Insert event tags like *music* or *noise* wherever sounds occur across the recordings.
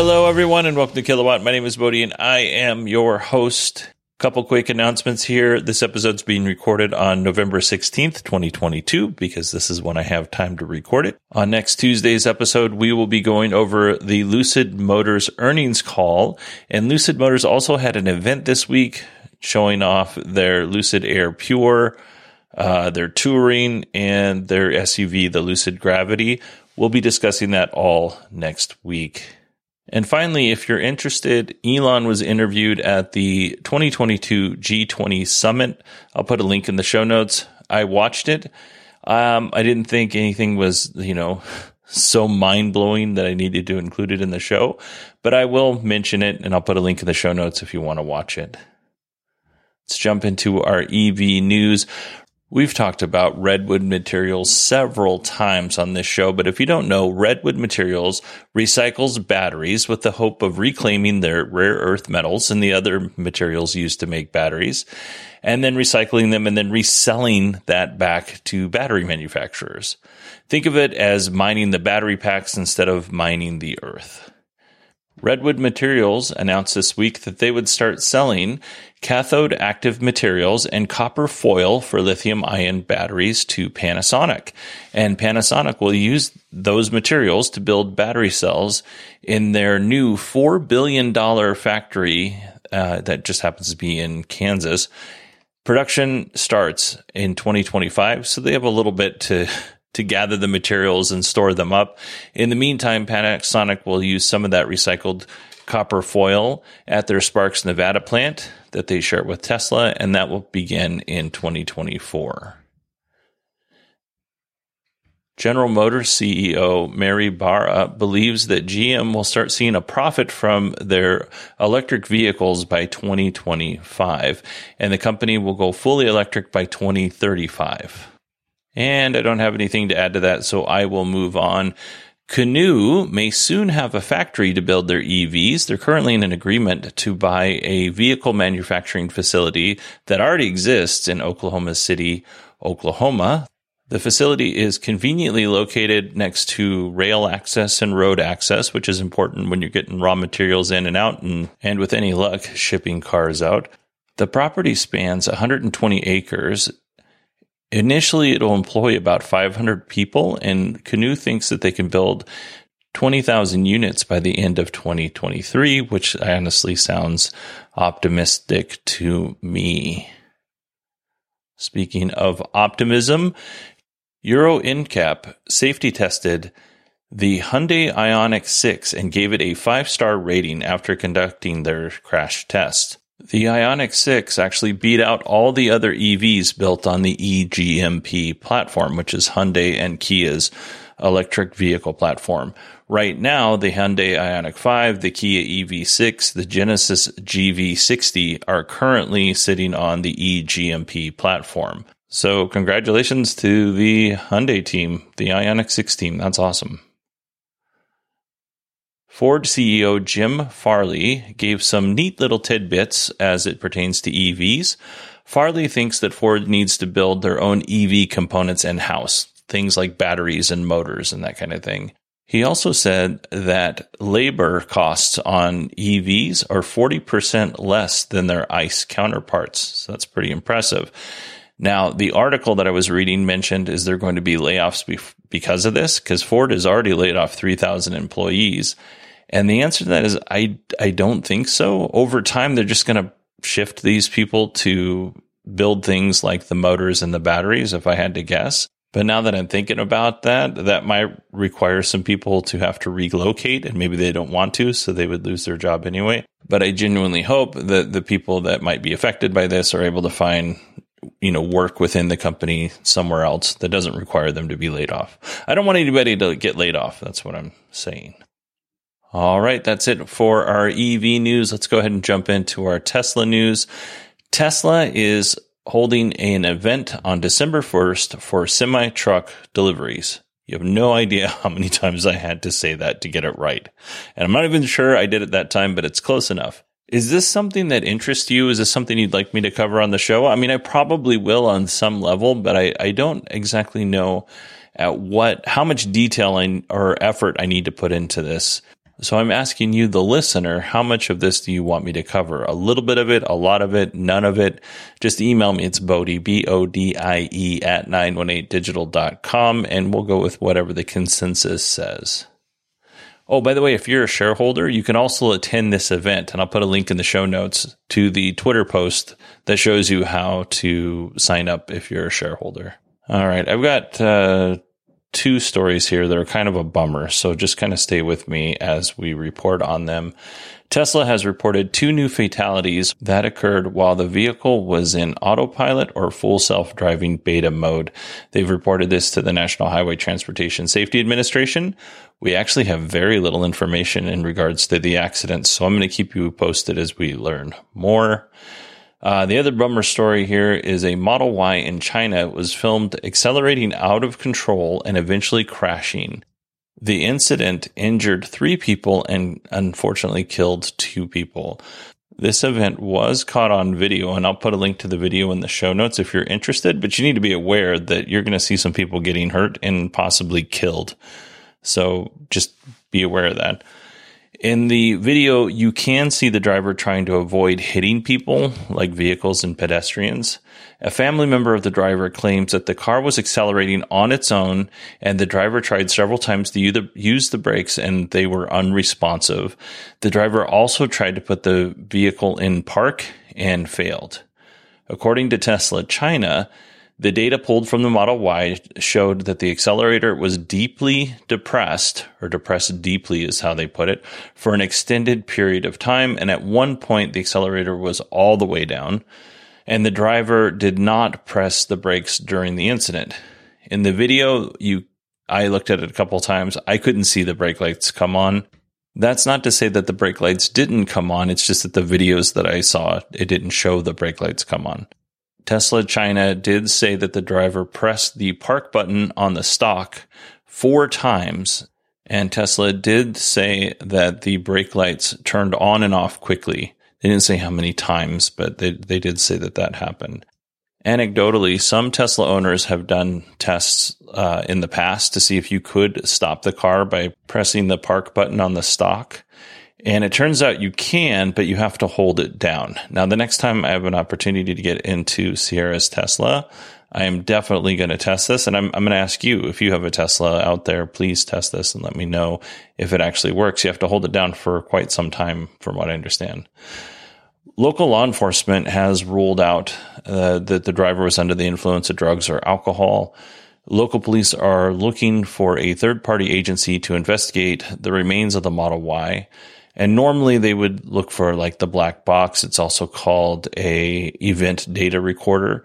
Hello, everyone, and welcome to Kilowatt. My name is Bodie, and I am your host. Couple quick announcements here. This episode's being recorded on November 16th, 2022, because this is when I have time to record it. On next Tuesday's episode, we will be going over the Lucid Motors earnings call. And Lucid Motors also had an event this week showing off their Lucid Air Pure, uh, their touring, and their SUV, the Lucid Gravity. We'll be discussing that all next week. And finally, if you're interested, Elon was interviewed at the 2022 G20 summit. I'll put a link in the show notes. I watched it. Um, I didn't think anything was, you know, *laughs* so mind blowing that I needed to include it in the show, but I will mention it and I'll put a link in the show notes if you want to watch it. Let's jump into our EV news. We've talked about redwood materials several times on this show, but if you don't know, redwood materials recycles batteries with the hope of reclaiming their rare earth metals and the other materials used to make batteries, and then recycling them and then reselling that back to battery manufacturers. Think of it as mining the battery packs instead of mining the earth. Redwood Materials announced this week that they would start selling cathode active materials and copper foil for lithium ion batteries to Panasonic. And Panasonic will use those materials to build battery cells in their new $4 billion factory uh, that just happens to be in Kansas. Production starts in 2025, so they have a little bit to *laughs* to gather the materials and store them up. In the meantime, Panasonic will use some of that recycled copper foil at their Sparks, Nevada plant that they share with Tesla, and that will begin in 2024. General Motors CEO Mary Barra believes that GM will start seeing a profit from their electric vehicles by 2025, and the company will go fully electric by 2035. And I don't have anything to add to that, so I will move on. Canoo may soon have a factory to build their EVs. They're currently in an agreement to buy a vehicle manufacturing facility that already exists in Oklahoma City, Oklahoma. The facility is conveniently located next to rail access and road access, which is important when you're getting raw materials in and out and, and with any luck, shipping cars out. The property spans 120 acres Initially, it'll employ about 500 people, and Canoo thinks that they can build 20,000 units by the end of 2023, which honestly sounds optimistic to me. Speaking of optimism, Euro NCAP safety tested the Hyundai Ioniq 6 and gave it a five star rating after conducting their crash test. The Ioniq 6 actually beat out all the other EVs built on the eGMP platform, which is Hyundai and Kia's electric vehicle platform. Right now, the Hyundai Ioniq 5, the Kia EV6, the Genesis GV60 are currently sitting on the eGMP platform. So congratulations to the Hyundai team, the Ioniq 6 team. That's awesome. Ford CEO Jim Farley gave some neat little tidbits as it pertains to EVs. Farley thinks that Ford needs to build their own EV components in house, things like batteries and motors and that kind of thing. He also said that labor costs on EVs are 40% less than their ICE counterparts. So that's pretty impressive. Now, the article that I was reading mentioned is there going to be layoffs because of this? Because Ford has already laid off 3,000 employees. And the answer to that is I, I don't think so. Over time, they're just going to shift these people to build things like the motors and the batteries, if I had to guess. But now that I'm thinking about that, that might require some people to have to relocate and maybe they don't want to, so they would lose their job anyway. But I genuinely hope that the people that might be affected by this are able to find you know, work within the company somewhere else that doesn't require them to be laid off. I don't want anybody to get laid off. That's what I'm saying. All right, that's it for our EV news. Let's go ahead and jump into our Tesla news. Tesla is holding an event on December 1st for semi truck deliveries. You have no idea *laughs* how many times I had to say that to get it right. And I'm not even sure I did it that time, but it's close enough. Is this something that interests you? Is this something you'd like me to cover on the show? I mean, I probably will on some level, but I, I don't exactly know at what, how much detail I, or effort I need to put into this. So I'm asking you, the listener, how much of this do you want me to cover? A little bit of it, a lot of it, none of it? Just email me. It's Bodie, B-O-D-I-E at 918digital.com and we'll go with whatever the consensus says. Oh, by the way, if you're a shareholder, you can also attend this event, and I'll put a link in the show notes to the Twitter post that shows you how to sign up if you're a shareholder. All right, I've got uh, two stories here that are kind of a bummer, so just kind of stay with me as we report on them. Tesla has reported two new fatalities that occurred while the vehicle was in autopilot or full self-driving beta mode. They've reported this to the National Highway Transportation Safety Administration. We actually have very little information in regards to the accident, so I'm going to keep you posted as we learn more. Uh, the other bummer story here is a Model Y in China was filmed accelerating out of control and eventually crashing. The incident injured three people and unfortunately killed two people. This event was caught on video, and I'll put a link to the video in the show notes if you're interested. But you need to be aware that you're going to see some people getting hurt and possibly killed. So just be aware of that. In the video, you can see the driver trying to avoid hitting people, like vehicles and pedestrians. A family member of the driver claims that the car was accelerating on its own, and the driver tried several times to use the brakes and they were unresponsive. The driver also tried to put the vehicle in park and failed. According to Tesla China, the data pulled from the Model Y showed that the accelerator was deeply depressed, or depressed deeply is how they put it, for an extended period of time. And at one point, the accelerator was all the way down, and the driver did not press the brakes during the incident. In the video, you, I looked at it a couple times. I couldn't see the brake lights come on. That's not to say that the brake lights didn't come on. It's just that the videos that I saw, it didn't show the brake lights come on. Tesla China did say that the driver pressed the park button on the stalk four times. And Tesla did say that the brake lights turned on and off quickly. They didn't say how many times, but they, they did say that that happened. Anecdotally, some Tesla owners have done tests uh, in the past to see if you could stop the car by pressing the park button on the stalk. And it turns out you can, but you have to hold it down. Now, the next time I have an opportunity to get into Sierra's Tesla, I am definitely going to test this. And I'm, I'm going to ask you if you have a Tesla out there, please test this and let me know if it actually works. You have to hold it down for quite some time, from what I understand. Local law enforcement has ruled out uh, that the driver was under the influence of drugs or alcohol. Local police are looking for a third party agency to investigate the remains of the Model Y. And normally they would look for like the black box. It's also called a event data recorder.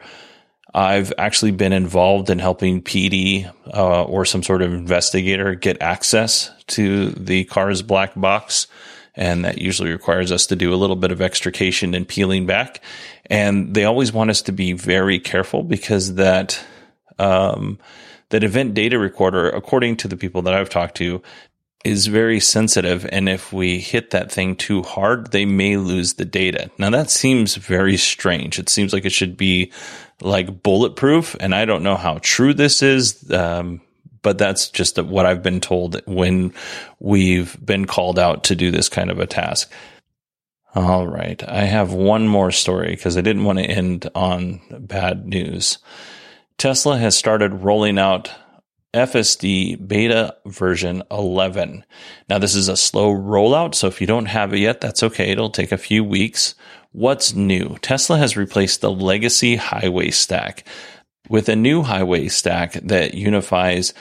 I've actually been involved in helping PD uh, or some sort of investigator get access to the car's black box. And that usually requires us to do a little bit of extrication and peeling back. And they always want us to be very careful because that, um, that event data recorder, according to the people that I've talked to, is very sensitive. And if we hit that thing too hard, they may lose the data. Now that seems very strange. It seems like it should be like bulletproof. And I don't know how true this is. Um, but that's just what I've been told when we've been called out to do this kind of a task. All right. I have one more story because I didn't want to end on bad news. Tesla has started rolling out FSD beta version 11. Now, this is a slow rollout, so if you don't have it yet, that's okay. It'll take a few weeks. What's new? Tesla has replaced the legacy highway stack with a new highway stack that unifies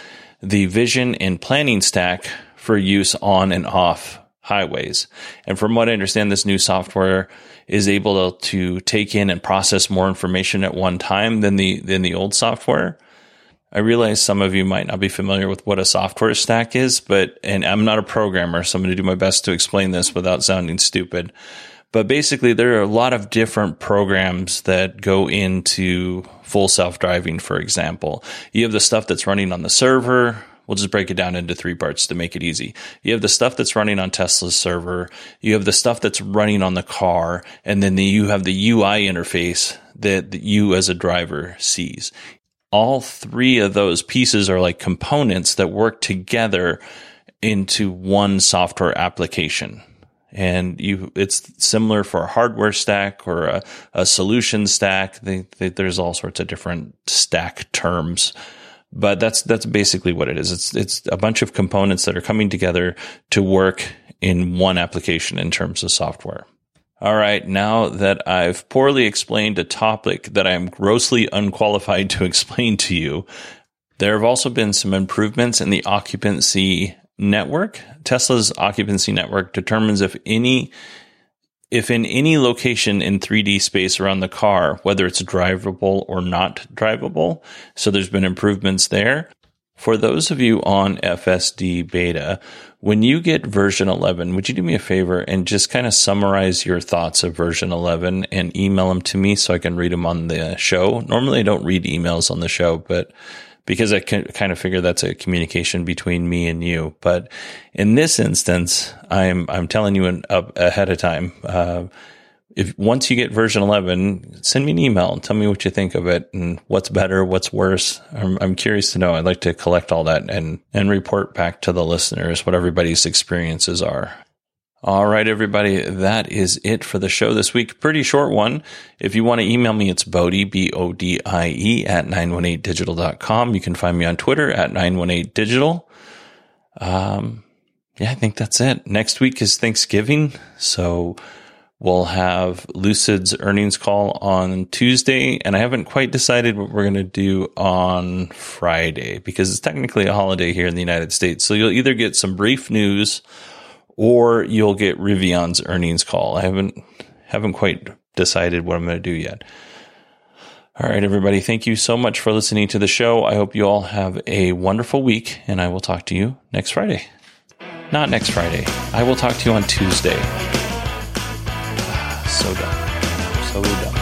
the vision and planning stack for use on and off highways. And from what I understand, this new software is able to take in and process more information at one time than the than the old software. I realize some of you might not be familiar with what a software stack is, but, and I'm not a programmer, so I'm going to do my best to explain this without sounding stupid. But basically, there are a lot of different programs that go into full self driving, for example. You have the stuff that's running on the server. We'll just break it down into three parts to make it easy. You have the stuff that's running on Tesla's server. You have the stuff that's running on the car. And then the, you have the UI interface that you as a driver sees all three of those pieces are like components that work together into one software application. And you, it's similar for a hardware stack or a, a solution stack. They, they, there's all sorts of different stack terms, but that's, that's basically what it is. It's, it's a bunch of components that are coming together to work in one application in terms of software. All right, now that I've poorly explained a topic that I am grossly unqualified to *laughs* explain to you, there have also been some improvements in the occupancy network. Tesla's occupancy network determines if any if in any location in 3D space around the car, whether it's drivable or not drivable. So there's been improvements there. For those of you on FSD beta, when you get version 11, would you do me a favor and just kind of summarize your thoughts of version 11 and email them to me so I can read them on the show? Normally I don't read emails on the show, but because I kind of figure that's a communication between me and you. But in this instance, I'm, I'm telling you an, ahead of time. Uh, if once you get version 11, send me an email and tell me what you think of it and what's better, what's worse. I'm, I'm curious to know. I'd like to collect all that and, and report back to the listeners what everybody's experiences are. All right, everybody. That is it for the show this week. Pretty short one. If you want to email me, it's Bodie, B-O-D-I-E at 918digital.com. You can find me on Twitter at 918digital. Um, yeah, I think that's it. Next week is Thanksgiving. So, We'll have Lucid's earnings call on Tuesday, and I haven't quite decided what we're going to do on Friday because it's technically a holiday here in the United States. So you'll either get some brief news or you'll get Rivian's earnings call. I haven't haven't quite decided what I'm going to do yet. All right, everybody. Thank you so much for listening to the show. I hope you all have a wonderful week, and I will talk to you next Friday. Not next Friday. I will talk to you on Tuesday so dumb. So dumb.